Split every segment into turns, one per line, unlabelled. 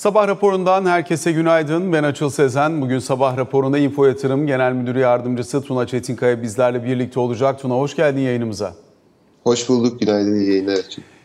Sabah raporundan herkese günaydın. Ben Açıl Sezen. Bugün sabah raporunda Info Yatırım Genel Müdürü Yardımcısı Tuna Çetinkaya bizlerle birlikte olacak. Tuna hoş geldin yayınımıza.
Hoş bulduk. Günaydın. İyi yayınlar.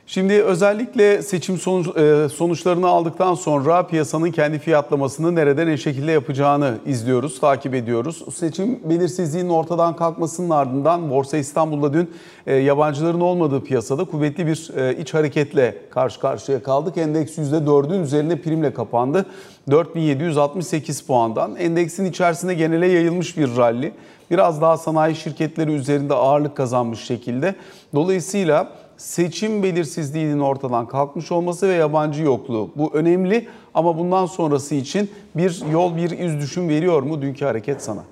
Şimdi özellikle seçim e, sonuçlarını aldıktan sonra piyasanın kendi fiyatlamasını nerede ne şekilde yapacağını izliyoruz, takip ediyoruz. Seçim belirsizliğinin ortadan kalkmasının ardından Borsa İstanbul'da dün e, yabancıların olmadığı piyasada kuvvetli bir e, iç hareketle karşı karşıya kaldık. Endeks %4'ün üzerinde primle kapandı. 4768 puandan. Endeksin içerisinde genele yayılmış bir rally. Biraz daha sanayi şirketleri üzerinde ağırlık kazanmış şekilde. Dolayısıyla seçim belirsizliğinin ortadan kalkmış olması ve yabancı yokluğu. Bu önemli ama bundan sonrası için bir yol, bir iz düşüm veriyor mu dünkü hareket sana?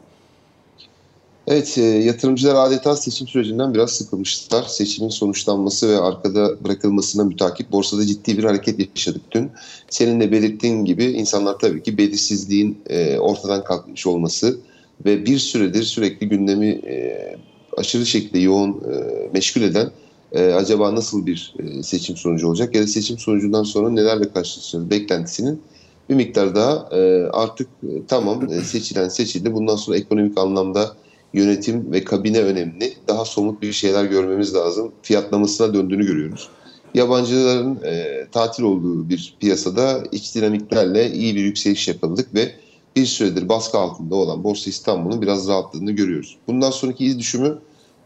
Evet, e, yatırımcılar adeta seçim sürecinden biraz sıkılmışlar. Seçimin sonuçlanması ve arkada bırakılmasına mütakip borsada ciddi bir hareket yaşadık dün. Senin de belirttiğin gibi insanlar tabii ki belirsizliğin e, ortadan kalkmış olması ve bir süredir sürekli gündemi e, aşırı şekilde yoğun meşgul eden e, acaba nasıl bir e, seçim sonucu olacak ya da seçim sonucundan sonra nelerle karşılaşacağız beklentisinin bir miktar daha e, artık e, tamam e, seçilen seçildi. Bundan sonra ekonomik anlamda yönetim ve kabine önemli. Daha somut bir şeyler görmemiz lazım. Fiyatlamasına döndüğünü görüyoruz. Yabancıların e, tatil olduğu bir piyasada iç dinamiklerle iyi bir yükseliş yakaladık ve bir süredir baskı altında olan Borsa İstanbul'un biraz rahatladığını görüyoruz. Bundan sonraki iz düşümü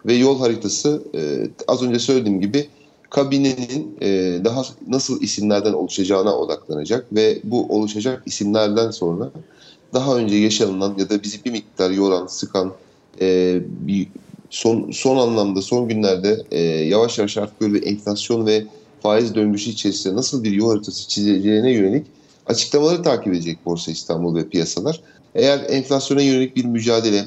ve yol haritası e, az önce söylediğim gibi kabinenin e, daha nasıl isimlerden oluşacağına odaklanacak ve bu oluşacak isimlerden sonra daha önce yaşanılan ya da bizi bir miktar yoran, sıkan e, bir son son anlamda son günlerde e, yavaş yavaş böyle bir enflasyon ve faiz döngüsü içerisinde nasıl bir yol haritası çizeceğine yönelik açıklamaları takip edecek Borsa İstanbul ve piyasalar. Eğer enflasyona yönelik bir mücadele,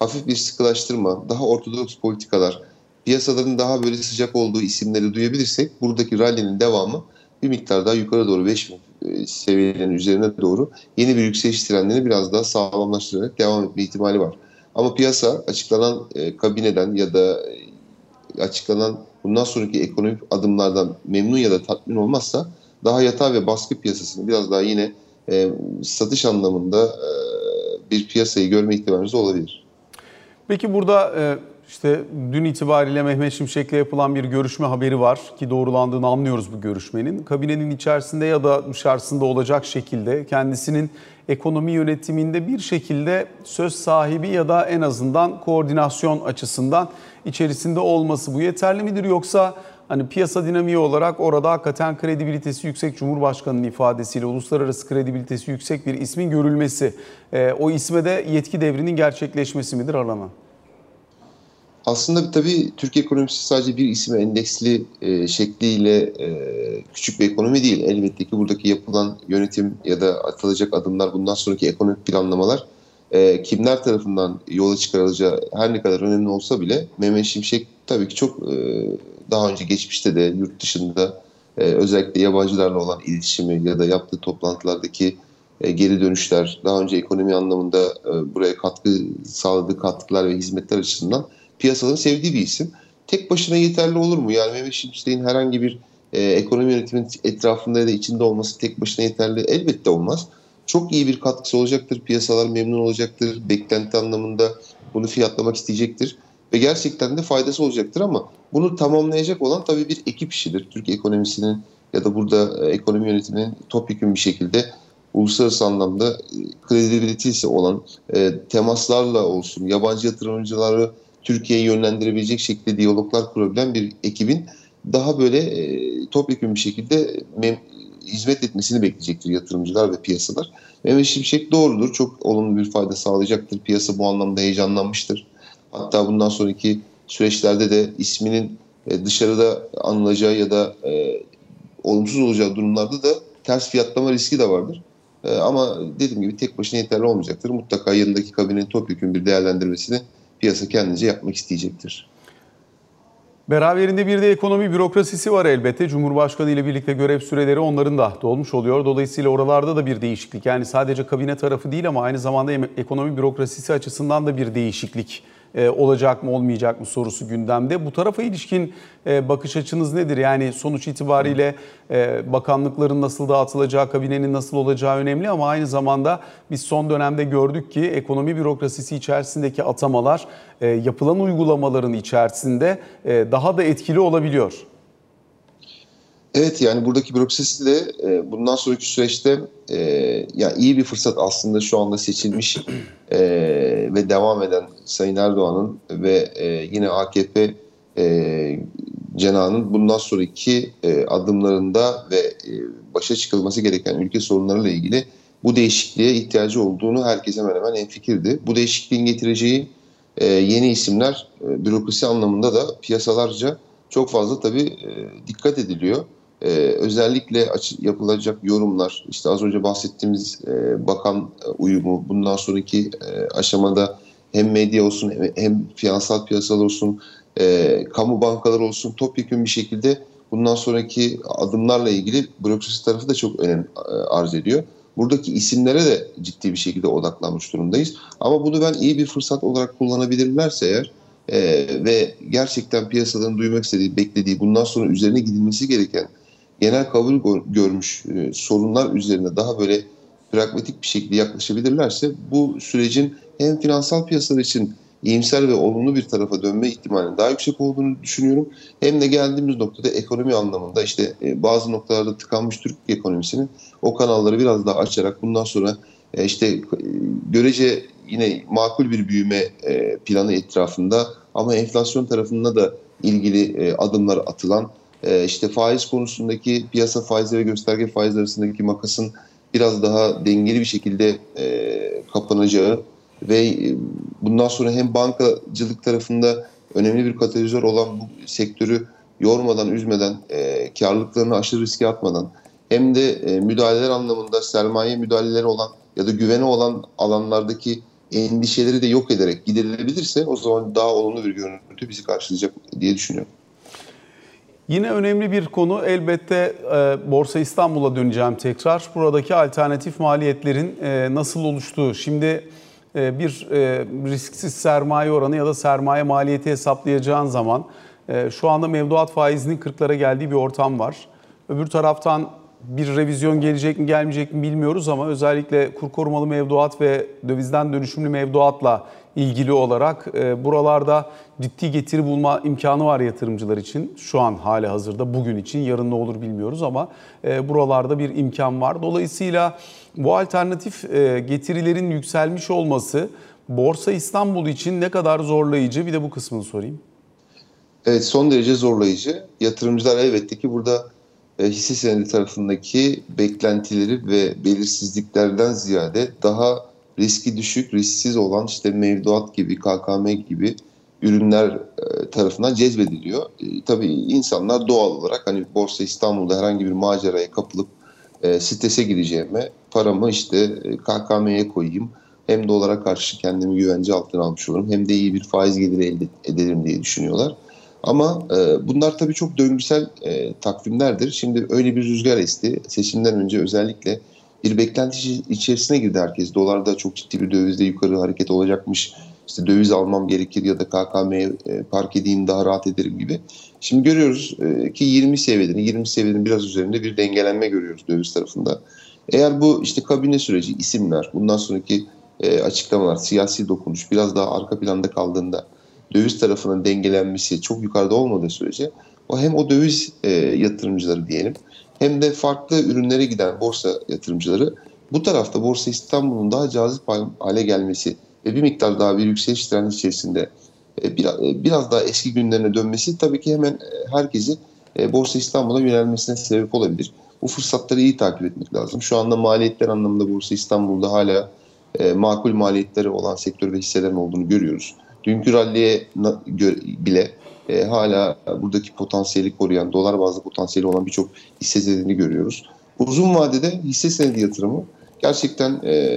hafif bir sıkılaştırma, daha ortodoks politikalar, piyasaların daha böyle sıcak olduğu isimleri duyabilirsek buradaki rally'nin devamı bir miktar daha yukarı doğru 5 e, seviyelerin üzerine doğru yeni bir yükseliş trendini biraz daha sağlamlaştırarak devam etme ihtimali var. Ama piyasa açıklanan e, kabineden ya da e, açıklanan bundan sonraki ekonomik adımlardan memnun ya da tatmin olmazsa daha yatay ve baskı piyasasını biraz daha yine e, satış anlamında e, bir piyasayı görme ihtimalimiz olabilir.
Peki burada e, işte dün itibariyle Mehmet Şimşek'le yapılan bir görüşme haberi var ki doğrulandığını anlıyoruz bu görüşmenin. Kabinenin içerisinde ya da dışarısında olacak şekilde kendisinin ekonomi yönetiminde bir şekilde söz sahibi ya da en azından koordinasyon açısından içerisinde olması bu yeterli midir yoksa hani piyasa dinamiği olarak orada hakikaten kredibilitesi yüksek Cumhurbaşkanı'nın ifadesiyle uluslararası kredibilitesi yüksek bir ismin görülmesi, e, o isme de yetki devrinin gerçekleşmesi midir Arlana?
Aslında tabii Türk ekonomisi sadece bir isime endeksli e, şekliyle e, küçük bir ekonomi değil. Elbette ki buradaki yapılan yönetim ya da atılacak adımlar bundan sonraki ekonomik planlamalar e, kimler tarafından yola çıkarılacağı her ne kadar önemli olsa bile Mehmet Şimşek tabii ki çok e, daha önce geçmişte de yurt dışında e, özellikle yabancılarla olan iletişimi ya da yaptığı toplantılardaki e, geri dönüşler, daha önce ekonomi anlamında e, buraya katkı sağladığı katkılar ve hizmetler açısından piyasanın sevdiği bir isim. Tek başına yeterli olur mu? Yani Mehmet Şimşek'in herhangi bir e, ekonomi yönetiminin etrafında ya da içinde olması tek başına yeterli elbette olmaz. Çok iyi bir katkısı olacaktır. Piyasalar memnun olacaktır. Beklenti anlamında bunu fiyatlamak isteyecektir. Ve gerçekten de faydası olacaktır ama bunu tamamlayacak olan tabii bir ekip işidir. Türk ekonomisinin ya da burada e, ekonomi yönetiminin topyekun bir şekilde uluslararası anlamda e, kredibilitesi olan e, temaslarla olsun, yabancı yatırımcıları Türkiye'yi yönlendirebilecek şekilde diyaloglar kurabilen bir ekibin daha böyle e, topyekun bir şekilde hizmet etmesini bekleyecektir yatırımcılar ve piyasalar. Mehmet Şimşek doğrudur. Çok olumlu bir fayda sağlayacaktır. Piyasa bu anlamda heyecanlanmıştır. Hatta bundan sonraki süreçlerde de isminin e, dışarıda anılacağı ya da e, olumsuz olacağı durumlarda da ters fiyatlama riski de vardır. E, ama dediğim gibi tek başına yeterli olmayacaktır. Mutlaka yanındaki kabinenin topyekun bir değerlendirmesini piyasa kendince yapmak isteyecektir.
Beraberinde bir de ekonomi bürokrasisi var elbette. Cumhurbaşkanı ile birlikte görev süreleri onların da dolmuş oluyor. Dolayısıyla oralarda da bir değişiklik. Yani sadece kabine tarafı değil ama aynı zamanda ekonomi bürokrasisi açısından da bir değişiklik olacak mı olmayacak mı sorusu gündemde. Bu tarafa ilişkin e, bakış açınız nedir? Yani sonuç itibariyle e, bakanlıkların nasıl dağıtılacağı, kabinenin nasıl olacağı önemli ama aynı zamanda biz son dönemde gördük ki ekonomi bürokrasisi içerisindeki atamalar e, yapılan uygulamaların içerisinde e, daha da etkili olabiliyor.
Evet yani buradaki bürokrasi de e, bundan sonraki süreçte e, yani iyi bir fırsat aslında şu anda seçilmiş e, ve devam eden Sayın Erdoğan'ın ve e, yine AKP e, cenahının bundan sonraki e, adımlarında ve e, başa çıkılması gereken ülke sorunlarıyla ilgili bu değişikliğe ihtiyacı olduğunu herkes hemen hemen enfikirdi. Bu değişikliğin getireceği e, yeni isimler e, bürokrasi anlamında da piyasalarca çok fazla tabii e, dikkat ediliyor. Ee, özellikle yapılacak yorumlar, işte az önce bahsettiğimiz e, bakan uyumu, bundan sonraki e, aşamada hem medya olsun hem, hem finansal piyasalar olsun, e, kamu bankaları olsun topyekun bir şekilde bundan sonraki adımlarla ilgili bürokrasi tarafı da çok önem e, arz ediyor. Buradaki isimlere de ciddi bir şekilde odaklanmış durumdayız. Ama bunu ben iyi bir fırsat olarak kullanabilirlerse eğer e, ve gerçekten piyasaların duymak istediği, beklediği, bundan sonra üzerine gidilmesi gereken genel kabul görmüş e, sorunlar üzerine daha böyle pragmatik bir şekilde yaklaşabilirlerse bu sürecin hem finansal piyasalar için iyimser ve olumlu bir tarafa dönme ihtimalinin daha yüksek olduğunu düşünüyorum. Hem de geldiğimiz noktada ekonomi anlamında işte e, bazı noktalarda tıkanmış Türk ekonomisinin o kanalları biraz daha açarak bundan sonra e, işte görece yine makul bir büyüme planı etrafında ama enflasyon tarafında da ilgili adımlar atılan e, işte faiz konusundaki piyasa faizi ve gösterge faiz arasındaki makasın biraz daha dengeli bir şekilde e, kapanacağı ve e, bundan sonra hem bankacılık tarafında önemli bir katalizör olan bu sektörü yormadan, üzmeden, e, karlılıklarını aşırı riske atmadan hem de e, müdahaleler anlamında sermaye müdahaleleri olan ya da güvene olan alanlardaki endişeleri de yok ederek giderilebilirse o zaman daha olumlu bir görüntü bizi karşılayacak diye düşünüyorum.
Yine önemli bir konu elbette e, Borsa İstanbul'a döneceğim tekrar. Buradaki alternatif maliyetlerin e, nasıl oluştuğu. Şimdi e, bir risksiz sermaye oranı ya da sermaye maliyeti hesaplayacağın zaman şu anda mevduat faizinin 40'lara geldiği bir ortam var. Öbür taraftan bir revizyon gelecek mi gelmeyecek mi bilmiyoruz ama özellikle kur korumalı mevduat ve dövizden dönüşümlü mevduatla ilgili olarak e, buralarda ciddi getiri bulma imkanı var yatırımcılar için. Şu an hali hazırda bugün için yarın ne olur bilmiyoruz ama e, buralarda bir imkan var. Dolayısıyla bu alternatif e, getirilerin yükselmiş olması Borsa İstanbul için ne kadar zorlayıcı bir de bu kısmını sorayım.
Evet son derece zorlayıcı. Yatırımcılar elbette ki burada e, hisse senedi tarafındaki beklentileri ve belirsizliklerden ziyade daha riski düşük, risksiz olan işte mevduat gibi, KKM gibi ürünler e, tarafından cezbediliyor. E, tabii insanlar doğal olarak hani Borsa İstanbul'da herhangi bir maceraya kapılıp e, sitese gireceğime paramı işte e, KKM'ye koyayım. Hem dolara karşı kendimi güvence altına almış olurum hem de iyi bir faiz geliri elde ederim diye düşünüyorlar. Ama e, bunlar tabii çok döngüsel e, takvimlerdir. Şimdi öyle bir rüzgar esti. Seçimden önce özellikle bir beklenti içerisine girdi herkes. Dolarda çok ciddi bir dövizde yukarı hareket olacakmış. İşte döviz almam gerekir ya da KKM'ye park edeyim daha rahat ederim gibi. Şimdi görüyoruz e, ki 20 seviyelerin, 20 seviyenin biraz üzerinde bir dengelenme görüyoruz döviz tarafında. Eğer bu işte kabine süreci, isimler, bundan sonraki e, açıklamalar, siyasi dokunuş biraz daha arka planda kaldığında döviz tarafının dengelenmesi çok yukarıda olmadığı sürece o hem o döviz e, yatırımcıları diyelim hem de farklı ürünlere giden borsa yatırımcıları bu tarafta Borsa İstanbul'un daha cazip hale gelmesi ve bir miktar daha bir yükseliş trendi içerisinde e, biraz, e, biraz daha eski günlerine dönmesi tabii ki hemen e, herkesi Borsa İstanbul'a yönelmesine sebep olabilir. Bu fırsatları iyi takip etmek lazım. Şu anda maliyetler anlamında Borsa İstanbul'da hala makul maliyetleri olan sektör ve hisselerin olduğunu görüyoruz. Dünkü ralliye bile e, hala buradaki potansiyeli koruyan, dolar bazlı potansiyeli olan birçok hisse senedini görüyoruz. Uzun vadede hisse senedi yatırımı gerçekten e,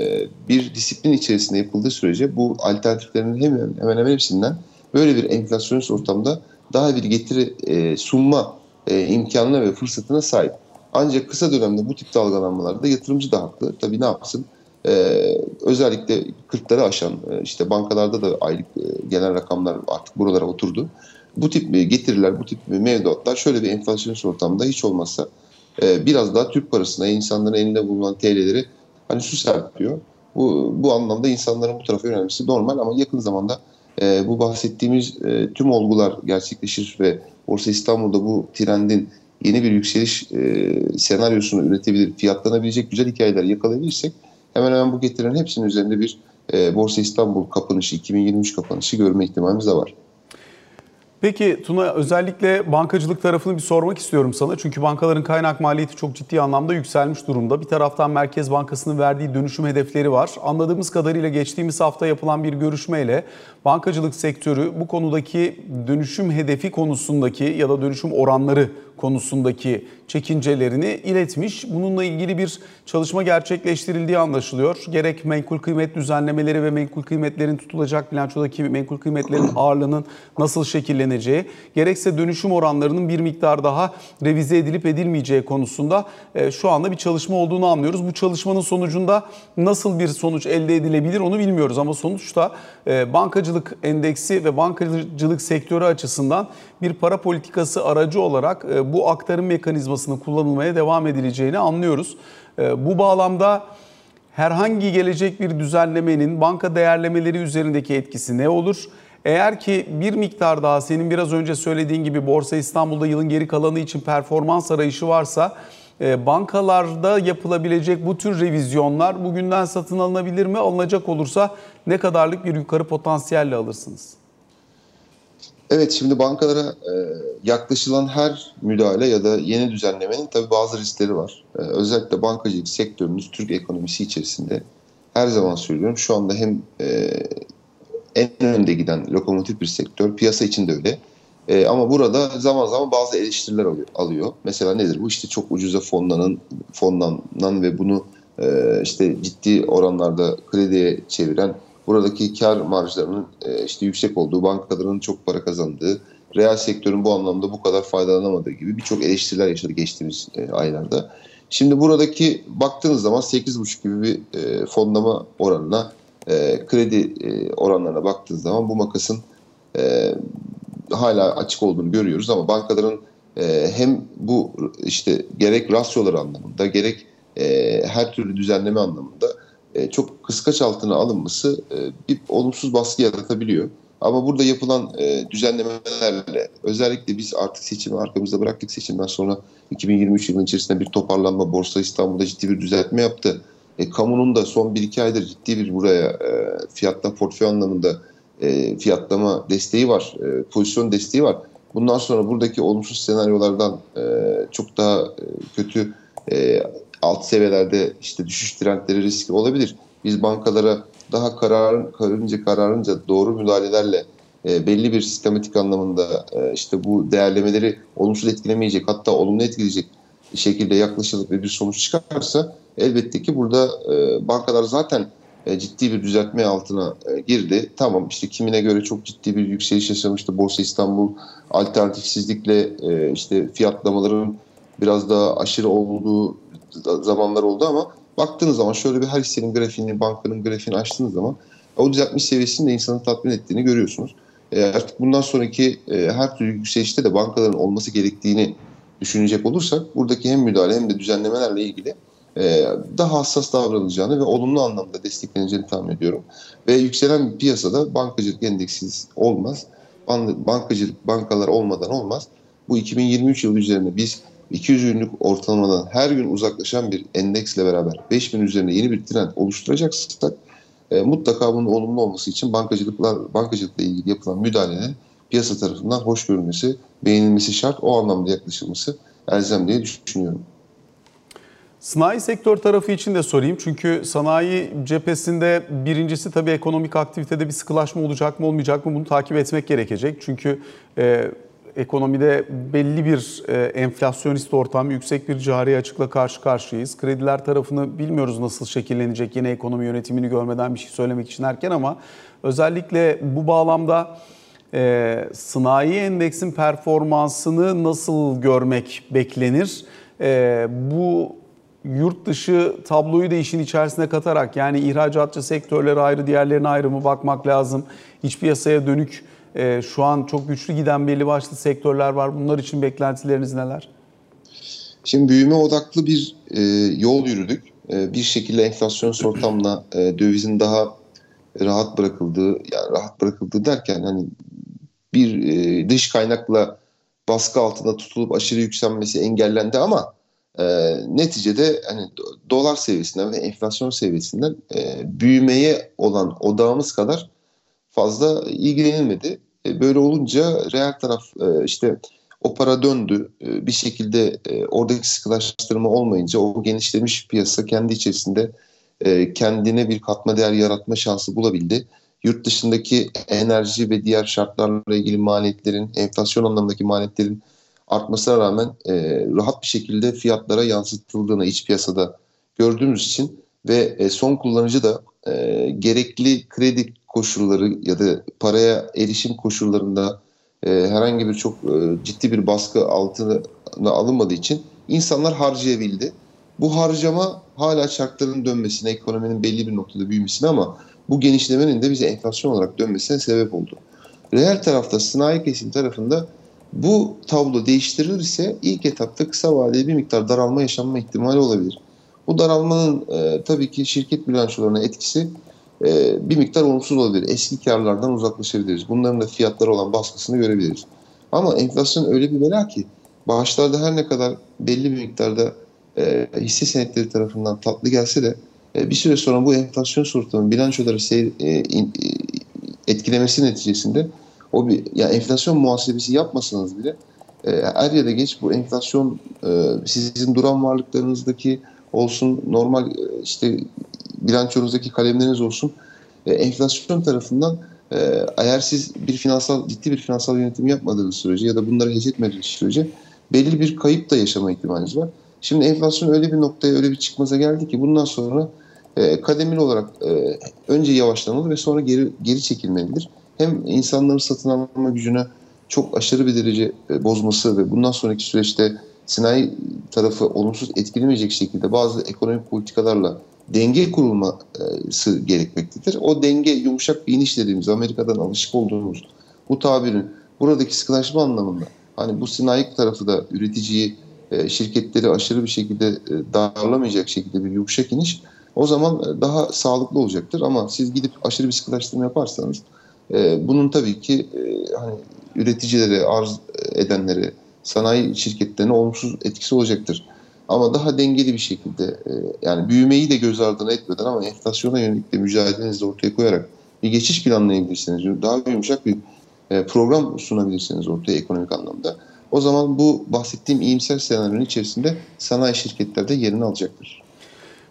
bir disiplin içerisinde yapıldığı sürece bu alternatiflerin hemen hemen, hemen hepsinden böyle bir enflasyonist ortamda daha bir getiri e, sunma e, imkanına ve fırsatına sahip. Ancak kısa dönemde bu tip dalgalanmalarda yatırımcı da haklı. Tabii ne yapsın? E, özellikle 40'ları aşan e, işte bankalarda da aylık e, genel rakamlar artık buralara oturdu. Bu tip e, getiriler, bu tip mevduatlar şöyle bir enflasyonist ortamda hiç olmazsa e, biraz daha Türk parasına insanların elinde bulunan TL'leri hani su serpiyor. Bu, bu anlamda insanların bu tarafa yönelmesi normal ama yakın zamanda e, bu bahsettiğimiz e, tüm olgular gerçekleşir ve Borsa İstanbul'da bu trendin yeni bir yükseliş e, senaryosunu üretebilir, fiyatlanabilecek güzel hikayeler yakalayabilirsek hemen hemen bu getirilerin hepsinin üzerinde bir e, Borsa İstanbul kapanışı, 2023 kapanışı görme ihtimalimiz de var.
Peki Tuna özellikle bankacılık tarafını bir sormak istiyorum sana. Çünkü bankaların kaynak maliyeti çok ciddi anlamda yükselmiş durumda. Bir taraftan Merkez Bankası'nın verdiği dönüşüm hedefleri var. Anladığımız kadarıyla geçtiğimiz hafta yapılan bir görüşmeyle bankacılık sektörü bu konudaki dönüşüm hedefi konusundaki ya da dönüşüm oranları konusundaki çekincelerini iletmiş. Bununla ilgili bir çalışma gerçekleştirildiği anlaşılıyor. Gerek menkul kıymet düzenlemeleri ve menkul kıymetlerin tutulacak bilançodaki menkul kıymetlerin ağırlığının nasıl şekilleneceği, gerekse dönüşüm oranlarının bir miktar daha revize edilip edilmeyeceği konusunda e, şu anda bir çalışma olduğunu anlıyoruz. Bu çalışmanın sonucunda nasıl bir sonuç elde edilebilir onu bilmiyoruz ama sonuçta e, bankacılık endeksi ve bankacılık sektörü açısından bir para politikası aracı olarak e, bu aktarım mekanizmasının kullanılmaya devam edileceğini anlıyoruz. Bu bağlamda herhangi gelecek bir düzenlemenin banka değerlemeleri üzerindeki etkisi ne olur? Eğer ki bir miktar daha senin biraz önce söylediğin gibi Borsa İstanbul'da yılın geri kalanı için performans arayışı varsa e, bankalarda yapılabilecek bu tür revizyonlar bugünden satın alınabilir mi? Alınacak olursa ne kadarlık bir yukarı potansiyelle alırsınız?
Evet şimdi bankalara e, yaklaşılan her müdahale ya da yeni düzenlemenin tabii bazı riskleri var. E, özellikle bankacılık sektörümüz Türk ekonomisi içerisinde her zaman söylüyorum şu anda hem en önde giden lokomotif bir sektör piyasa içinde öyle. E, ama burada zaman zaman bazı eleştiriler alıyor. Mesela nedir bu? İşte çok ucuza fonlanan, fonlanan ve bunu e, işte ciddi oranlarda krediye çeviren buradaki kar marjlarının e, işte yüksek olduğu, bankaların çok para kazandığı, reel sektörün bu anlamda bu kadar faydalanamadığı gibi birçok eleştiriler yaşadı geçtiğimiz e, aylarda. Şimdi buradaki baktığınız zaman 8,5 gibi bir e, fonlama oranına, kredi oranlarına baktığınız zaman bu makasın hala açık olduğunu görüyoruz ama bankaların hem bu işte gerek rasyoları anlamında gerek her türlü düzenleme anlamında e, çok kıskaç altına alınması e, bir olumsuz baskı yaratabiliyor. Ama burada yapılan e, düzenlemelerle özellikle biz artık seçimi arkamızda bıraktık. Seçimden sonra 2023 yılının içerisinde bir toparlanma Borsa İstanbul'da ciddi bir düzeltme yaptı. E, kamunun da son 1-2 aydır ciddi bir buraya e, fiyatta portföy anlamında e, fiyatlama desteği var, e, pozisyon desteği var. Bundan sonra buradaki olumsuz senaryolardan e, çok daha e, kötü e, alt seviyelerde işte düşüş trendleri riski olabilir. Biz bankalara daha karar, kararınca kararınca doğru müdahalelerle e, belli bir sistematik anlamında e, işte bu değerlemeleri olumsuz etkilemeyecek hatta olumlu etkileyecek şekilde yaklaşılıp ve bir sonuç çıkarsa elbette ki burada e, bankalar zaten e, ciddi bir düzeltme altına e, girdi. Tamam işte kimine göre çok ciddi bir yükseliş yaşamıştı Borsa İstanbul alternatifsizlikle e, işte fiyatlamaların biraz daha aşırı olduğu zamanlar oldu ama baktığınız zaman şöyle bir her hissenin grafiğini, bankanın grafiğini açtığınız zaman o düzeltme seviyesinin de insanı tatmin ettiğini görüyorsunuz. E, artık bundan sonraki e, her türlü yükselişte de bankaların olması gerektiğini düşünecek olursak buradaki hem müdahale hem de düzenlemelerle ilgili e, daha hassas davranılacağını ve olumlu anlamda destekleneceğini tahmin ediyorum. Ve yükselen piyasada bankacılık endeksiz olmaz. Bankacılık bankalar olmadan olmaz. Bu 2023 yılı üzerine biz 200 günlük ortalamadan her gün uzaklaşan bir endeksle beraber 5000 üzerinde yeni bir trend oluşturacaksak e, mutlaka bunun olumlu olması için bankacılıklar bankacılıkla ilgili yapılan müdahalelerin piyasa tarafından hoş görülmesi, beğenilmesi şart. O anlamda yaklaşılması elzem diye düşünüyorum.
Sanayi sektör tarafı için de sorayım. Çünkü sanayi cephesinde birincisi tabii ekonomik aktivitede bir sıkılaşma olacak mı olmayacak mı bunu takip etmek gerekecek. Çünkü e, ekonomide belli bir e, enflasyonist ortam, yüksek bir cari açıkla karşı karşıyayız. Krediler tarafını bilmiyoruz nasıl şekillenecek yine ekonomi yönetimini görmeden bir şey söylemek için erken ama özellikle bu bağlamda e, sanayi endeksin performansını nasıl görmek beklenir? E, bu yurt dışı tabloyu da işin içerisine katarak yani ihracatçı sektörleri ayrı diğerlerine ayrı mı bakmak lazım? İç piyasaya dönük e, şu an çok güçlü giden belli başlı sektörler var. Bunlar için beklentileriniz neler?
Şimdi büyüme odaklı bir e, yol yürüdük. E, bir şekilde enflasyon ortamla e, dövizin daha rahat bırakıldığı, yani rahat bırakıldığı derken hani bir e, dış kaynakla baskı altında tutulup aşırı yükselmesi engellendi ama e, neticede hani dolar seviyesinden ve enflasyon seviyesinden e, büyümeye olan odağımız kadar fazla ilgilenilmedi. E, böyle olunca reel taraf e, işte o para döndü. E, bir şekilde e, oradaki sıkılaştırma olmayınca o genişlemiş piyasa kendi içerisinde e, kendine bir katma değer yaratma şansı bulabildi. Yurt dışındaki enerji ve diğer şartlarla ilgili maliyetlerin, enflasyon anlamındaki maliyetlerin artmasına rağmen e, rahat bir şekilde fiyatlara yansıtıldığını iç piyasada gördüğümüz için ve e, son kullanıcı da e, gerekli kredi koşulları ya da paraya erişim koşullarında e, herhangi bir çok e, ciddi bir baskı altına alınmadığı için insanlar harcayabildi. Bu harcama hala çarkların dönmesine, ekonominin belli bir noktada büyümesine ama bu genişlemenin de bize enflasyon olarak dönmesine sebep oldu. Reel tarafta sanayi kesim tarafında bu tablo değiştirilirse ilk etapta kısa vadeli bir miktar daralma yaşanma ihtimali olabilir. Bu daralmanın e, tabii ki şirket bilançolarına etkisi e, bir miktar olumsuz olabilir. Eski karlardan uzaklaşabiliriz. Bunların da fiyatlar olan baskısını görebiliriz. Ama enflasyon öyle bir bela ki başlarda her ne kadar belli bir miktarda e, hisse senetleri tarafından tatlı gelse de bir süre sonra bu enflasyon sorununun bilançoları seyir, e, e, etkilemesi neticesinde o bir ya enflasyon muhasebesi yapmasanız bile e, er ya da geç bu enflasyon e, sizin duran varlıklarınızdaki olsun normal e, işte bilançonuzdaki kalemleriniz olsun e, enflasyon tarafından e, eğer siz bir finansal ciddi bir finansal yönetim yapmadığınız sürece ya da bunları hece etmediğiniz sürece belli bir kayıp da yaşama ihtimaliniz var. Şimdi enflasyon öyle bir noktaya öyle bir çıkmaza geldi ki bundan sonra e, kademeli olarak e, önce yavaşlamalı ve sonra geri geri çekilmelidir. Hem insanların satın alma gücüne çok aşırı bir derece e, bozması ve bundan sonraki süreçte sanayi tarafı olumsuz etkilemeyecek şekilde bazı ekonomik politikalarla denge kurulması gerekmektedir. O denge yumuşak bir iniş dediğimiz Amerika'dan alışık olduğumuz bu tabirin buradaki sıkılaşma anlamında hani bu sanayi tarafı da üreticiyi e, şirketleri aşırı bir şekilde e, darlamayacak şekilde bir yumuşak iniş o zaman e, daha sağlıklı olacaktır. Ama siz gidip aşırı bir sıkılaştırma yaparsanız bunun tabii ki hani üreticilere, arz edenlere, sanayi şirketlerine olumsuz etkisi olacaktır. Ama daha dengeli bir şekilde yani büyümeyi de göz ardına etmeden ama enflasyona yönelik de mücadelenizi ortaya koyarak bir geçiş planlayabilirsiniz. Daha yumuşak bir program sunabilirsiniz ortaya ekonomik anlamda o zaman bu bahsettiğim iyimser senaryonun içerisinde sanayi şirketleri de yerini alacaktır.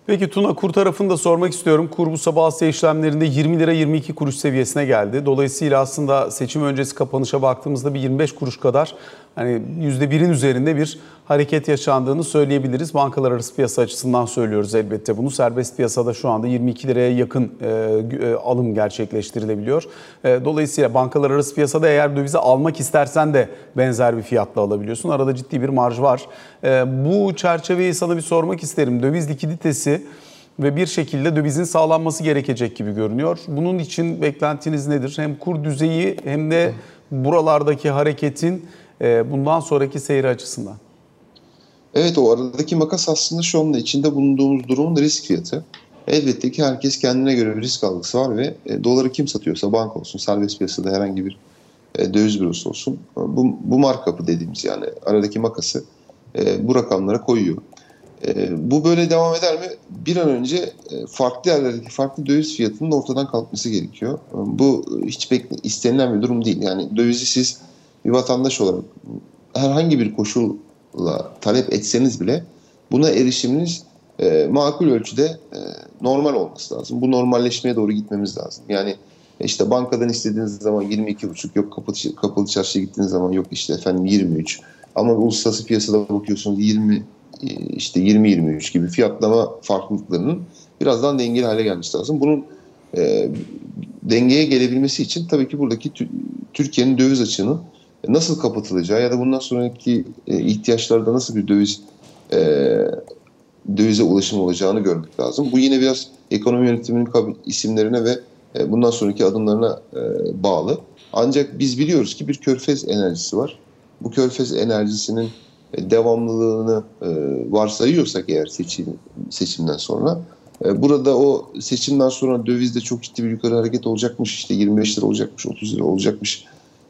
Peki Tuna kur tarafını da sormak istiyorum. Kur bu sabah Asya işlemlerinde 20 lira 22 kuruş seviyesine geldi. Dolayısıyla aslında seçim öncesi kapanışa baktığımızda bir 25 kuruş kadar hani %1'in üzerinde bir hareket yaşandığını söyleyebiliriz. Bankalar arası piyasa açısından söylüyoruz elbette bunu. Serbest piyasada şu anda 22 liraya yakın e, e, alım gerçekleştirilebiliyor. E, dolayısıyla bankalar arası piyasada eğer dövize almak istersen de benzer bir fiyatla alabiliyorsun. Arada ciddi bir marj var. E, bu çerçeveyi sana bir sormak isterim. Döviz likiditesi ve bir şekilde dövizin sağlanması gerekecek gibi görünüyor. Bunun için beklentiniz nedir? Hem kur düzeyi hem de buralardaki hareketin bundan sonraki seyri açısından.
Evet o aradaki makas aslında şu anda içinde bulunduğumuz durumun risk fiyatı. Elbette ki herkes kendine göre bir risk algısı var ve e, doları kim satıyorsa banka olsun, serbest piyasada herhangi bir e, döviz bürosu olsun bu, bu markapı dediğimiz yani aradaki makası e, bu rakamlara koyuyor. E, bu böyle devam eder mi? Bir an önce e, farklı yerlerdeki farklı döviz fiyatının ortadan kalkması gerekiyor. E, bu hiç bekle, istenilen bir durum değil. Yani dövizi siz bir vatandaş olarak herhangi bir koşul talep etseniz bile buna erişiminiz e, makul ölçüde e, normal olması lazım. Bu normalleşmeye doğru gitmemiz lazım. Yani işte bankadan istediğiniz zaman 22,5 yok kapalı, kapalı çarşıya gittiğiniz zaman yok işte efendim 23 ama uluslararası piyasada bakıyorsunuz 20 e, işte 20-23 gibi fiyatlama farklılıklarının birazdan dengeli hale gelmesi lazım. Bunun e, dengeye gelebilmesi için tabii ki buradaki Türkiye'nin döviz açığının nasıl kapatılacağı ya da bundan sonraki e, ihtiyaçlarda nasıl bir döviz e, dövize ulaşım olacağını görmek lazım. Bu yine biraz ekonomi yönetiminin isimlerine ve e, bundan sonraki adımlarına e, bağlı. Ancak biz biliyoruz ki bir körfez enerjisi var. Bu körfez enerjisinin devamlılığını varsayıyorsak eğer seçim seçimden sonra burada o seçimden sonra dövizde çok ciddi bir yukarı hareket olacakmış işte 25 lira olacakmış 30 lira olacakmış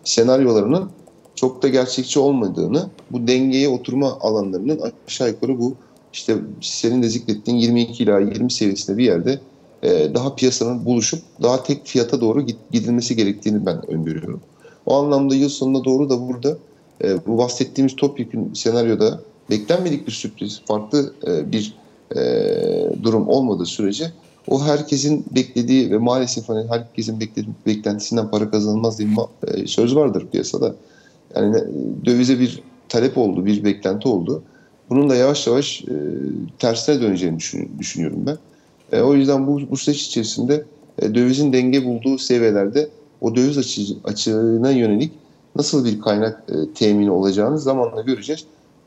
senaryolarının çok da gerçekçi olmadığını bu dengeye oturma alanlarının aşağı yukarı bu işte senin de zikrettiğin 22 ila 20 seviyesinde bir yerde e, daha piyasanın buluşup daha tek fiyata doğru gidilmesi gerektiğini ben öngörüyorum. O anlamda yıl sonuna doğru da burada e, bu bahsettiğimiz topyekun senaryoda beklenmedik bir sürpriz, farklı e, bir durum olmadığı sürece o herkesin beklediği ve maalesef hani herkesin beklentisinden para kazanılmaz diye bir söz vardır piyasada. Yani dövize bir talep oldu, bir beklenti oldu. Bunun da yavaş yavaş e, tersine döneceğini düşün, düşünüyorum ben. E, o yüzden bu, bu süreç içerisinde e, dövizin denge bulduğu seviyelerde o döviz açı, açığına yönelik nasıl bir kaynak e, temini olacağını zamanla göreceğiz.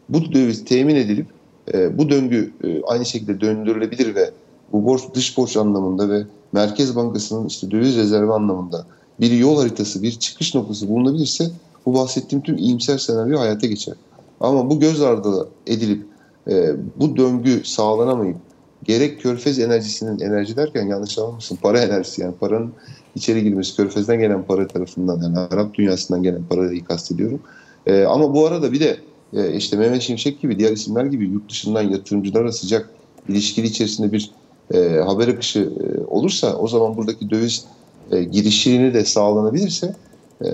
Bu döviz temin edilip e, bu döngü e, aynı şekilde döndürülebilir ve bu borç dış borç anlamında ve Merkez Bankası'nın işte döviz rezervi anlamında bir yol haritası, bir çıkış noktası bulunabilirse bu bahsettiğim tüm iyimser senaryo hayata geçer. Ama bu göz ardı edilip e, bu döngü sağlanamayıp gerek körfez enerjisinin enerji derken yanlış anlamışsın para enerjisi yani paranın içeri girmesi körfezden gelen para tarafından yani Arap dünyasından gelen parayı kastediyorum. E, ama bu arada bir de e, işte Mehmet Şimşek gibi diğer isimler gibi yurt dışından yatırımcılara sıcak ilişkili içerisinde bir e, haber akışı e, olursa o zaman buradaki döviz e, girişini de sağlanabilirse e,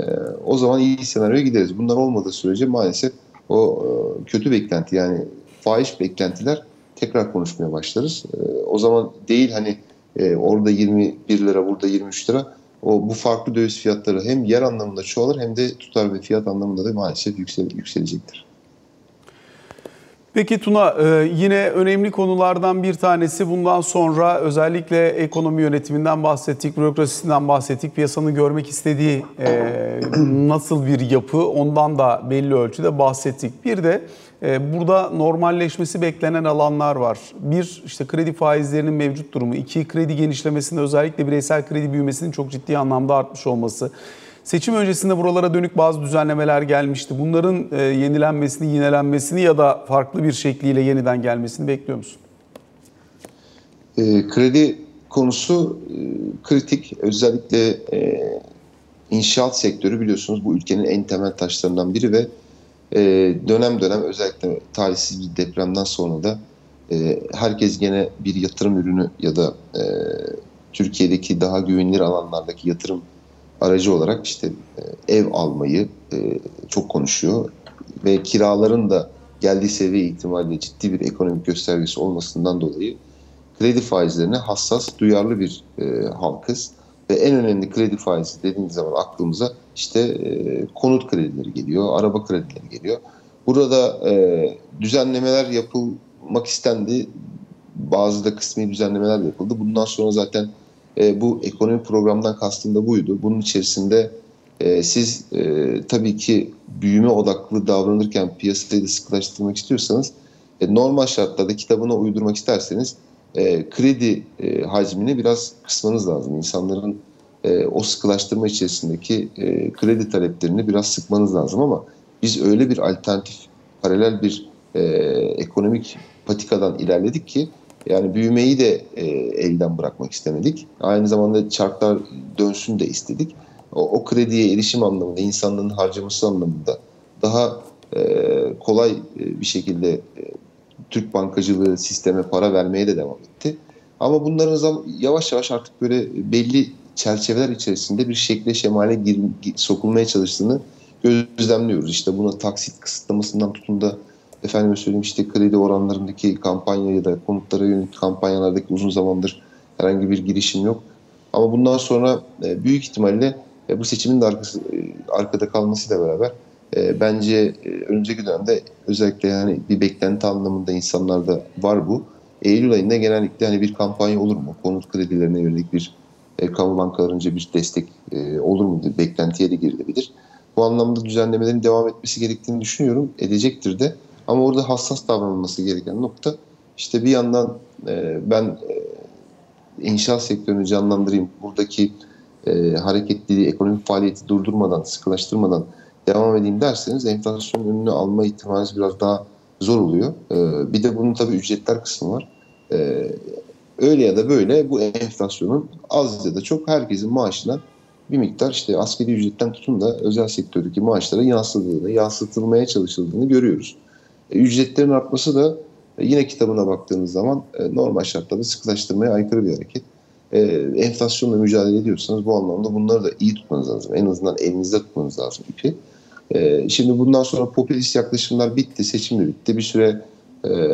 o zaman iyi senaryoya gideriz. Bunlar olmadığı sürece maalesef o e, kötü beklenti yani fahiş beklentiler tekrar konuşmaya başlarız. E, o zaman değil hani e, orada 21 lira burada 23 lira o bu farklı döviz fiyatları hem yer anlamında çoğalır hem de tutar ve fiyat anlamında da maalesef yüksel, yükselecektir.
Peki Tuna e, yine önemli konulardan bir tanesi bundan sonra özellikle ekonomi yönetiminden bahsettik, bürokrasisinden bahsettik. Piyasanın görmek istediği e, nasıl bir yapı ondan da belli ölçüde bahsettik. Bir de e, burada normalleşmesi beklenen alanlar var. Bir işte kredi faizlerinin mevcut durumu, iki kredi genişlemesinde özellikle bireysel kredi büyümesinin çok ciddi anlamda artmış olması. Seçim öncesinde buralara dönük bazı düzenlemeler gelmişti. Bunların e, yenilenmesini, yinelenmesini ya da farklı bir şekliyle yeniden gelmesini bekliyor musun?
E, kredi konusu e, kritik. Özellikle e, inşaat sektörü biliyorsunuz bu ülkenin en temel taşlarından biri ve e, dönem dönem özellikle talihsiz bir depremden sonra da e, herkes gene bir yatırım ürünü ya da e, Türkiye'deki daha güvenilir alanlardaki yatırım aracı olarak işte e, ev almayı e, çok konuşuyor ve kiraların da geldiği seviye itibariyle ciddi bir ekonomik göstergesi olmasından dolayı kredi faizlerine hassas, duyarlı bir e, halkız ve en önemli kredi faizi dediğiniz zaman aklımıza işte konut kredileri geliyor, araba kredileri geliyor. Burada düzenlemeler yapılmak istendi. Bazı da kısmi düzenlemeler yapıldı. Bundan sonra zaten e, bu ekonomi programından kastım da buydu. Bunun içerisinde e, siz e, tabii ki büyüme odaklı davranırken piyasayı da sıkılaştırmak istiyorsanız e, normal şartlarda kitabına uydurmak isterseniz e, kredi e, hacmini biraz kısmanız lazım. İnsanların e, o sıkılaştırma içerisindeki e, kredi taleplerini biraz sıkmanız lazım ama biz öyle bir alternatif, paralel bir e, ekonomik patikadan ilerledik ki yani büyümeyi de e, elden bırakmak istemedik. Aynı zamanda çarklar dönsün de istedik. O, o krediye erişim anlamında, insanların harcaması anlamında daha e, kolay e, bir şekilde e, Türk bankacılığı sisteme para vermeye de devam etti. Ama bunların yavaş yavaş artık böyle belli çerçeveler içerisinde bir şekle şemale gir- sokulmaya çalıştığını gözlemliyoruz. İşte buna taksit kısıtlamasından tutun da efendime söyleyeyim işte kredi oranlarındaki kampanya ya da konutlara yönelik kampanyalardaki uzun zamandır herhangi bir girişim yok. Ama bundan sonra e, büyük ihtimalle e, bu seçimin de arkası, e, arkada kalmasıyla beraber bence önümüzdeki dönemde özellikle yani bir beklenti anlamında insanlarda var bu. Eylül ayında genellikle hani bir kampanya olur mu? Konut kredilerine yönelik bir kamu bankalarınca bir destek olur mu? Beklentiye de girilebilir. Bu anlamda düzenlemelerin devam etmesi gerektiğini düşünüyorum. Edecektir de. Ama orada hassas davranılması gereken nokta işte bir yandan e, ben e, inşaat sektörünü canlandırayım, buradaki e, hareketliliği, ekonomik faaliyeti durdurmadan, sıkılaştırmadan devam edeyim derseniz enflasyonun önünü alma ihtimaliniz biraz daha zor oluyor. E, bir de bunun tabii ücretler kısmı var. E, öyle ya da böyle bu enflasyonun az ya da çok herkesin maaşına bir miktar işte asgari ücretten tutun da özel sektördeki maaşlara yansıdığını, yansıtılmaya çalışıldığını görüyoruz. Ücretlerin artması da e, yine kitabına baktığınız zaman e, normal şartlarda sıkılaştırmaya aykırı bir hareket. E, enflasyonla mücadele ediyorsanız bu anlamda bunları da iyi tutmanız lazım. En azından elinizde tutmanız lazım ipi. Şimdi bundan sonra popülist yaklaşımlar bitti, seçim de bitti. Bir süre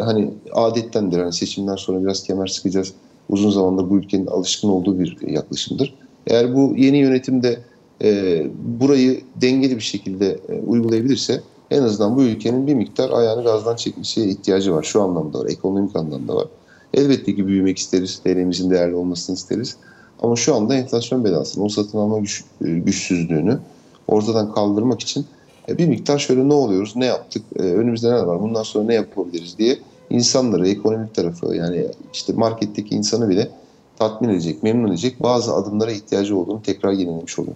hani adettendir. Hani seçimden sonra biraz kemer sıkacağız. Uzun zamandır bu ülkenin alışkın olduğu bir yaklaşımdır. Eğer bu yeni yönetim de e, burayı dengeli bir şekilde e, uygulayabilirse en azından bu ülkenin bir miktar ayağını gazdan çekmesiye ihtiyacı var. Şu anlamda var, ekonomik anlamda var. Elbette ki büyümek isteriz, TL'mizin değerli olmasını isteriz. Ama şu anda enflasyon belasını, o satın alma güç, e, güçsüzlüğünü ortadan kaldırmak için e, bir miktar şöyle ne oluyoruz, ne yaptık, e, önümüzde neler var, bundan sonra ne yapabiliriz diye insanları, ekonomik tarafı yani işte marketteki insanı bile tatmin edecek, memnun edecek bazı adımlara ihtiyacı olduğunu tekrar yenilemiş oluyor.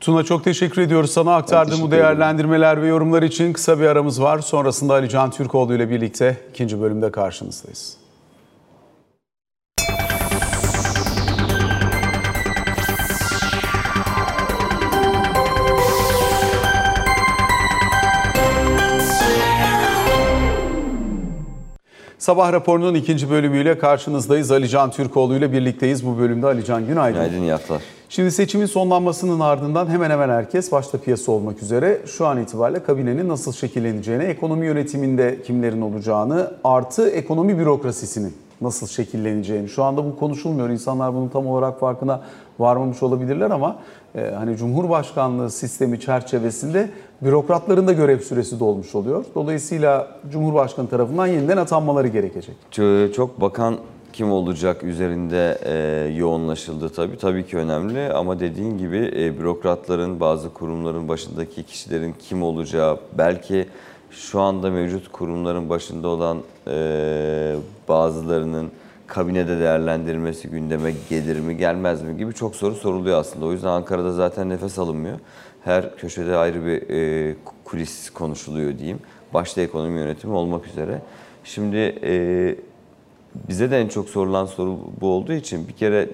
Tuna çok teşekkür ediyoruz sana aktardığın bu değerlendirmeler ve yorumlar için. Kısa bir aramız var. Sonrasında Ali Can Türkoğlu ile birlikte ikinci bölümde karşınızdayız. Sabah raporunun ikinci bölümüyle karşınızdayız. Ali Can Türkoğlu ile birlikteyiz. Bu bölümde Ali Can günaydın.
Günaydın Yatlar.
Şimdi seçimin sonlanmasının ardından hemen hemen herkes başta piyasa olmak üzere şu an itibariyle kabinenin nasıl şekilleneceğini, ekonomi yönetiminde kimlerin olacağını artı ekonomi bürokrasisinin nasıl şekilleneceğini. Şu anda bu konuşulmuyor. İnsanlar bunun tam olarak farkına varmamış olabilirler ama e, hani Cumhurbaşkanlığı sistemi çerçevesinde bürokratların da görev süresi dolmuş oluyor. Dolayısıyla Cumhurbaşkanı tarafından yeniden atanmaları gerekecek.
Çok bakan kim olacak üzerinde e, yoğunlaşıldı tabii. Tabii ki önemli ama dediğin gibi e, bürokratların, bazı kurumların başındaki kişilerin kim olacağı, belki şu anda mevcut kurumların başında olan e, bazılarının kabinede değerlendirilmesi gündeme gelir mi gelmez mi gibi çok soru soruluyor aslında. O yüzden Ankara'da zaten nefes alınmıyor. Her köşede ayrı bir e, kulis konuşuluyor diyeyim. Başta ekonomi yönetimi olmak üzere. Şimdi e, bize de en çok sorulan soru bu olduğu için bir kere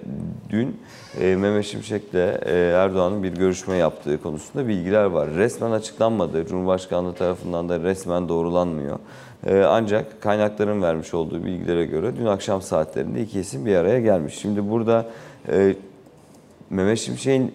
dün e, Mehmet Şimşek'le e, Erdoğan'ın bir görüşme yaptığı konusunda bilgiler var. Resmen açıklanmadı. Cumhurbaşkanlığı tarafından da resmen doğrulanmıyor. E, ancak kaynakların vermiş olduğu bilgilere göre dün akşam saatlerinde iki isim bir araya gelmiş. Şimdi burada e, Mehmet Şimşek'in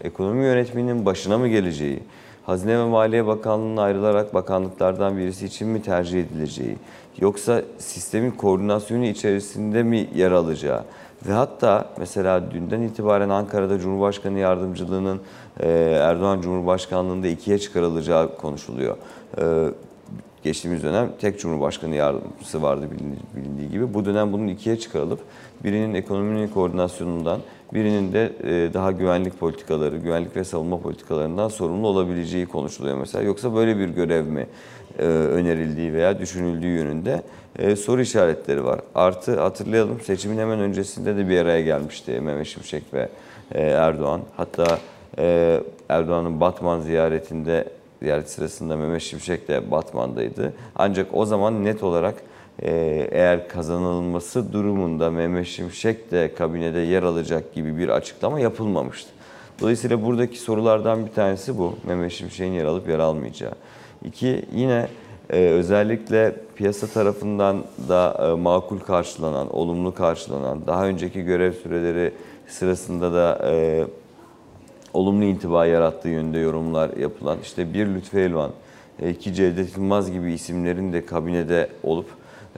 ekonomi yönetmeninin başına mı geleceği, Hazine ve Maliye Bakanlığı'na ayrılarak bakanlıklardan birisi için mi tercih edileceği, yoksa sistemin koordinasyonu içerisinde mi yer alacağı ve hatta mesela dünden itibaren Ankara'da Cumhurbaşkanı yardımcılığının Erdoğan Cumhurbaşkanlığında ikiye çıkarılacağı konuşuluyor. Geçtiğimiz dönem tek Cumhurbaşkanı yardımcısı vardı bilindiği gibi. Bu dönem bunun ikiye çıkarılıp birinin ekonominin koordinasyonundan, birinin de daha güvenlik politikaları, güvenlik ve savunma politikalarından sorumlu olabileceği konuşuluyor mesela. Yoksa böyle bir görev mi önerildiği veya düşünüldüğü yönünde soru işaretleri var. Artı hatırlayalım seçimin hemen öncesinde de bir araya gelmişti Mehmet Şimşek ve Erdoğan. Hatta Erdoğan'ın Batman ziyaretinde ziyaret sırasında Mehmet Şimşek de Batman'daydı. Ancak o zaman net olarak eğer kazanılması durumunda Mehmet Şimşek de kabinede yer alacak gibi bir açıklama yapılmamıştı. Dolayısıyla buradaki sorulardan bir tanesi bu. Mehmet Şimşek'in yer alıp yer almayacağı. İki, yine özellikle piyasa tarafından da makul karşılanan, olumlu karşılanan, daha önceki görev süreleri sırasında da olumlu intiba yarattığı yönde yorumlar yapılan işte bir Lütfü Elvan, iki Cevdet Yılmaz gibi isimlerin de kabinede olup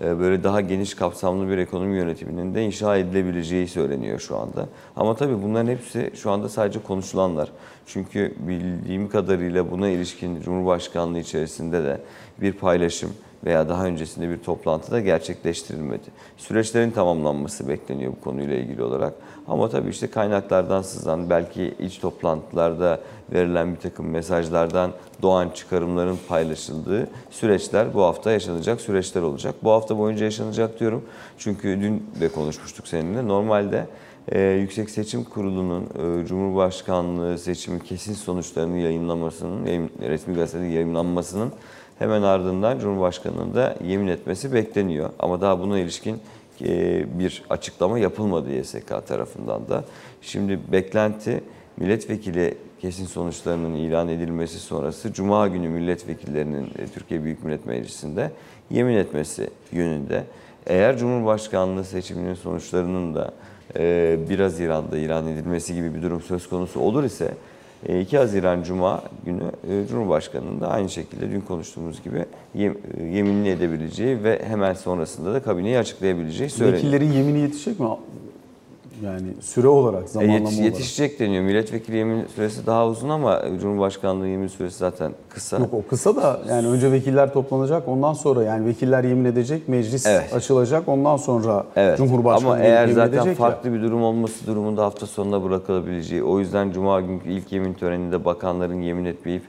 böyle daha geniş kapsamlı bir ekonomi yönetiminin de inşa edilebileceği söyleniyor şu anda. Ama tabii bunların hepsi şu anda sadece konuşulanlar. Çünkü bildiğim kadarıyla buna ilişkin Cumhurbaşkanlığı içerisinde de bir paylaşım, veya daha öncesinde bir toplantıda gerçekleştirilmedi. Süreçlerin tamamlanması bekleniyor bu konuyla ilgili olarak. Ama tabii işte kaynaklardan sızan, belki iç toplantılarda verilen bir takım mesajlardan doğan çıkarımların paylaşıldığı süreçler bu hafta yaşanacak süreçler olacak. Bu hafta boyunca yaşanacak diyorum. Çünkü dün de konuşmuştuk seninle. Normalde e, Yüksek Seçim Kurulu'nun e, Cumhurbaşkanlığı seçimi kesin sonuçlarını yayınlamasının, yayın, resmi gazetede yayınlanmasının hemen ardından Cumhurbaşkanı'nın da yemin etmesi bekleniyor. Ama daha buna ilişkin bir açıklama yapılmadı YSK tarafından da. Şimdi beklenti milletvekili kesin sonuçlarının ilan edilmesi sonrası Cuma günü milletvekillerinin e, Türkiye Büyük Millet Meclisi'nde yemin etmesi yönünde. Eğer Cumhurbaşkanlığı seçiminin sonuçlarının da e, 1 Haziran'da ilan edilmesi gibi bir durum söz konusu olur ise e, 2 Haziran Cuma günü e, Cumhurbaşkanı'nın da aynı şekilde dün konuştuğumuz gibi e, yeminini edebileceği ve hemen sonrasında da kabineyi açıklayabileceği söyleniyor.
Vekillerin yemini yetişecek mi? Yani süre olarak,
E,
zamanlama
yetiş-
olarak.
yetişecek deniyor. Milletvekili yemin süresi daha uzun ama Cumhurbaşkanlığı yemin süresi zaten kısa.
Yok o kısa da yani önce vekiller toplanacak ondan sonra yani vekiller yemin edecek, meclis
Evet.
açılacak ondan sonra
Evet.
Cumhurbaşkanı
Ama eğer
yemin
zaten
edecek ya.
farklı bir durum olması durumunda hafta sonuna bırakılabileceği. O yüzden Cuma günkü ilk yemin töreninde bakanların yemin etmeyip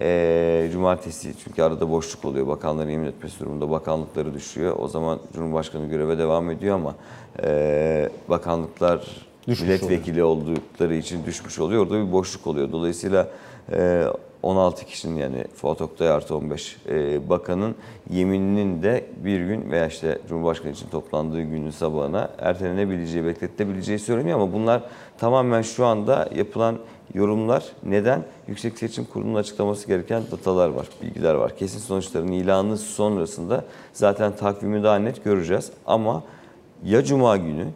eee, Cumartesi çünkü arada boşluk oluyor. Bakanların yemin etmesi durumunda bakanlıkları düşüyor. O zaman Cumhurbaşkanı göreve devam ediyor ama eee, bakanlıklar
Düşmüş
milletvekili oldukları için düşmüş oluyor. Orada bir boşluk oluyor. Dolayısıyla eee, 16 kişinin yani Fuat Oktay artı 15 eee, bakanın yemininin de bir gün veya işte Cumhurbaşkanı için toplandığı günün sabahına ertelenebileceği, bekletilebileceği söyleniyor ama bunlar tamamen şu anda yapılan yorumlar. Neden? Yüksek Seçim Kurulu'nun açıklaması gereken datalar var, bilgiler var. Kesin sonuçların ilanı sonrasında zaten takvimi daha net göreceğiz. Ama ya Cuma günü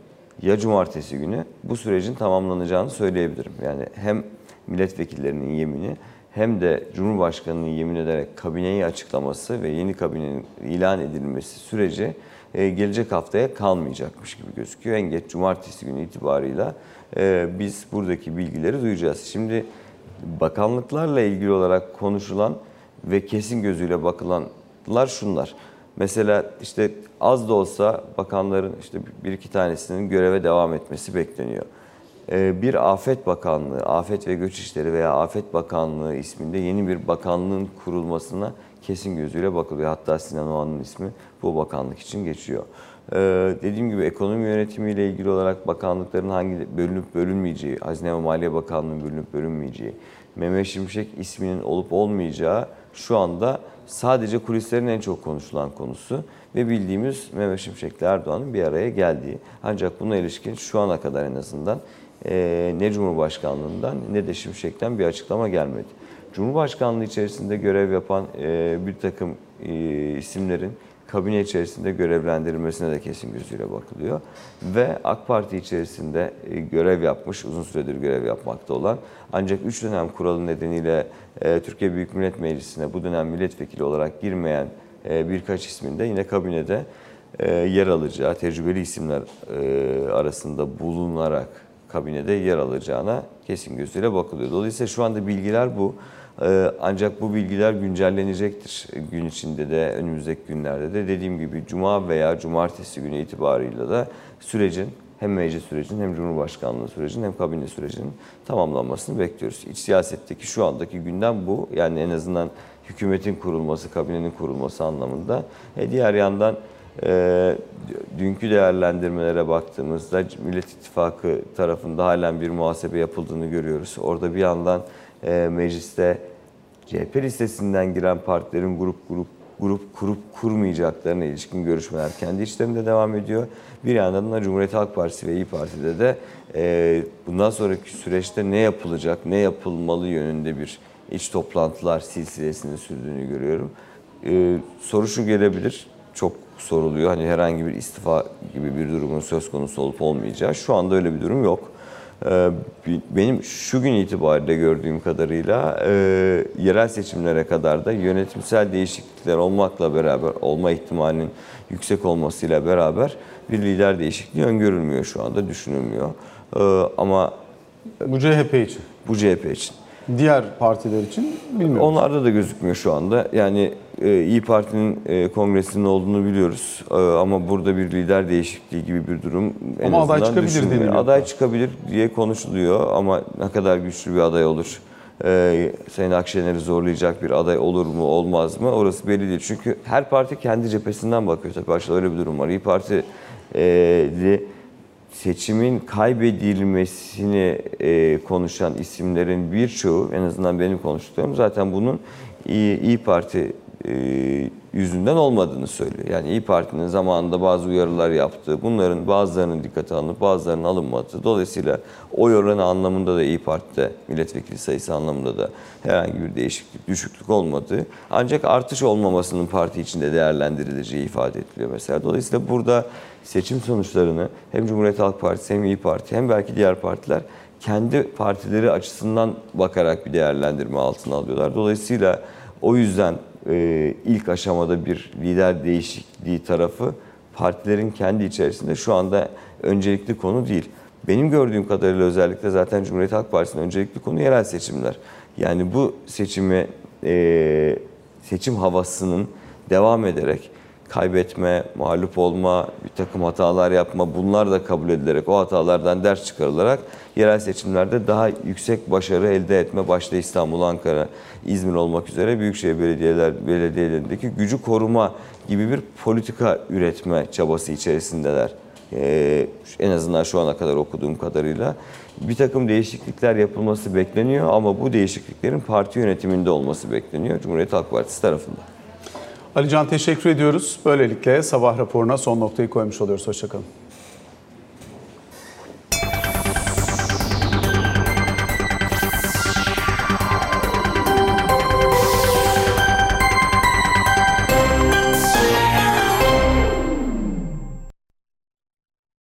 ya Cumartesi günü bu sürecin tamamlanacağını söyleyebilirim. Yani hem milletvekillerinin yemini hem de Cumhurbaşkanı'nın yemin ederek kabineyi açıklaması ve yeni kabinenin ilan edilmesi süreci e, gelecek haftaya kalmayacakmış gibi gözüküyor. En geç Cumartesi günü itibarıyla biz buradaki bilgileri duyacağız. Şimdi bakanlıklarla ilgili olarak konuşulan ve kesin gözüyle bakılanlar şunlar. Mesela işte az da olsa bakanların işte bir iki tanesinin göreve devam etmesi bekleniyor. Ee, Bir Afet Bakanlığı, Afet ve Göç İşleri veya Afet Bakanlığı isminde yeni bir bakanlığın kurulmasına kesin gözüyle bakılıyor. Hatta Sinan Oğan'ın ismi bu bakanlık için geçiyor. Ee, Dediğim gibi ekonomi yönetimiyle ilgili olarak bakanlıkların hangi bölünüp bölünmeyeceği, Hazine ve Maliye Bakanlığı'nın bölünüp bölünmeyeceği, Mehmet Şimşek isminin olup olmayacağı şu anda sadece kulislerin en çok konuşulan konusu ve bildiğimiz Mehmet Şimşek'le Erdoğan'ın bir araya geldiği. Ancak buna ilişkin şu ana kadar en azından eee, ne Cumhurbaşkanlığından ne de Şimşek'ten bir açıklama gelmedi. Cumhurbaşkanlığı içerisinde görev yapan eee, bir takım eee, isimlerin kabine içerisinde görevlendirilmesine de kesin gözüyle bakılıyor. Ve AK Parti içerisinde e, görev yapmış, uzun süredir görev yapmakta olan ancak 3 dönem kuralı nedeniyle e, Türkiye Büyük Millet Meclisi'ne bu dönem milletvekili olarak girmeyen e, birkaç ismin de yine kabinede yer alacağı, tecrübeli isimler arasında bulunarak kabinede yer alacağına kesin gözüyle bakılıyor. Dolayısıyla şu anda bilgiler bu. Ee, Ancak bu bilgiler güncellenecektir gün içinde de önümüzdeki günlerde de dediğim gibi cuma veya cumartesi günü itibarıyla da sürecin hem meclis sürecinin hem cumhurbaşkanlığı sürecinin hem kabine sürecinin tamamlanmasını bekliyoruz. İç siyasetteki şu andaki gündem bu. Yani en azından hükümetin kurulması, kabinenin kurulması anlamında. E diğer yandan e, dünkü değerlendirmelere baktığımızda Millet İttifakı tarafında halen bir muhasebe yapıldığını görüyoruz. Orada bir yandan e, mecliste CHP listesinden giren partilerin grup grup grup kurup kurmayacaklarına ilişkin görüşmeler kendi içlerinde devam ediyor. Bir yandan da Cumhuriyet Halk Partisi ve İyi Parti'de de e, bundan sonraki süreçte ne yapılacak, ne yapılmalı yönünde bir iç toplantılar silsilesinin sürdüğünü görüyorum. E, soru şu gelebilir, çok soruluyor. Hani herhangi bir istifa gibi bir durumun söz konusu olup olmayacağı. Şu anda öyle bir durum yok. Ee, Benim şu gün itibariyle gördüğüm kadarıyla e, yerel seçimlere kadar da yönetimsel değişiklikler olmakla beraber, olma ihtimalinin yüksek olmasıyla beraber bir lider değişikliği öngörülmüyor şu anda, düşünülmüyor. Ee, Ama
Bu CHP için.
bu CHP için.
Diğer partiler için bilmiyorum.
Onlarda da gözükmüyor şu anda. Yani e, İyi Parti'nin e, kongresinin olduğunu biliyoruz. E, ama burada bir lider değişikliği gibi bir durum en
Ama aday çıkabilir
düşünmüyor.
deniliyor.
Aday çıkabilir diye konuşuluyor ama ne kadar güçlü bir aday olur? E, Sayın Akşener'i zorlayacak bir aday olur mu olmaz mı? Orası belli değil. Çünkü her parti kendi cephesinden bakıyor. Tabii öyle bir durum var. İyi Parti e, seçimin kaybedilmesini e, konuşan isimlerin birçoğu en azından benim konuştuklarım zaten bunun İyi, İyi Parti e, yüzünden olmadığını söylüyor. Yani İyi Parti'nin zamanında bazı uyarılar yaptığı, bunların bazılarının dikkate alınıp bazılarının alınmadığı. Dolayısıyla oy oranı anlamında da İyi Parti'de milletvekili sayısı anlamında da herhangi bir değişiklik, düşüklük olmadığı ancak artış olmamasının parti içinde değerlendirileceği ifade ediliyor mesela. Dolayısıyla burada seçim sonuçlarını hem Cumhuriyet Halk Partisi hem İyi Parti hem belki diğer partiler kendi partileri açısından bakarak bir değerlendirme altına alıyorlar. Dolayısıyla o yüzden e, ilk aşamada bir lider değişikliği tarafı partilerin kendi içerisinde şu anda öncelikli konu değil. Benim gördüğüm kadarıyla özellikle zaten Cumhuriyet Halk Partisi'nin öncelikli konu yerel seçimler. Yani bu seçimi e, seçim havasının devam ederek kaybetme, mağlup olma, bir takım hatalar yapma bunlar da kabul edilerek o hatalardan ders çıkarılarak yerel seçimlerde daha yüksek başarı elde etme başta İstanbul, Ankara, İzmir olmak üzere büyükşehir belediyeler belediyelerindeki gücü koruma gibi bir politika üretme çabası içerisindeler. Ee, en azından şu ana kadar okuduğum kadarıyla bir takım değişiklikler yapılması bekleniyor ama bu değişikliklerin parti yönetiminde olması bekleniyor Cumhuriyet Halk Partisi tarafından.
Alican teşekkür ediyoruz. Böylelikle sabah raporuna son noktayı koymuş oluyoruz. Hoşçakalın.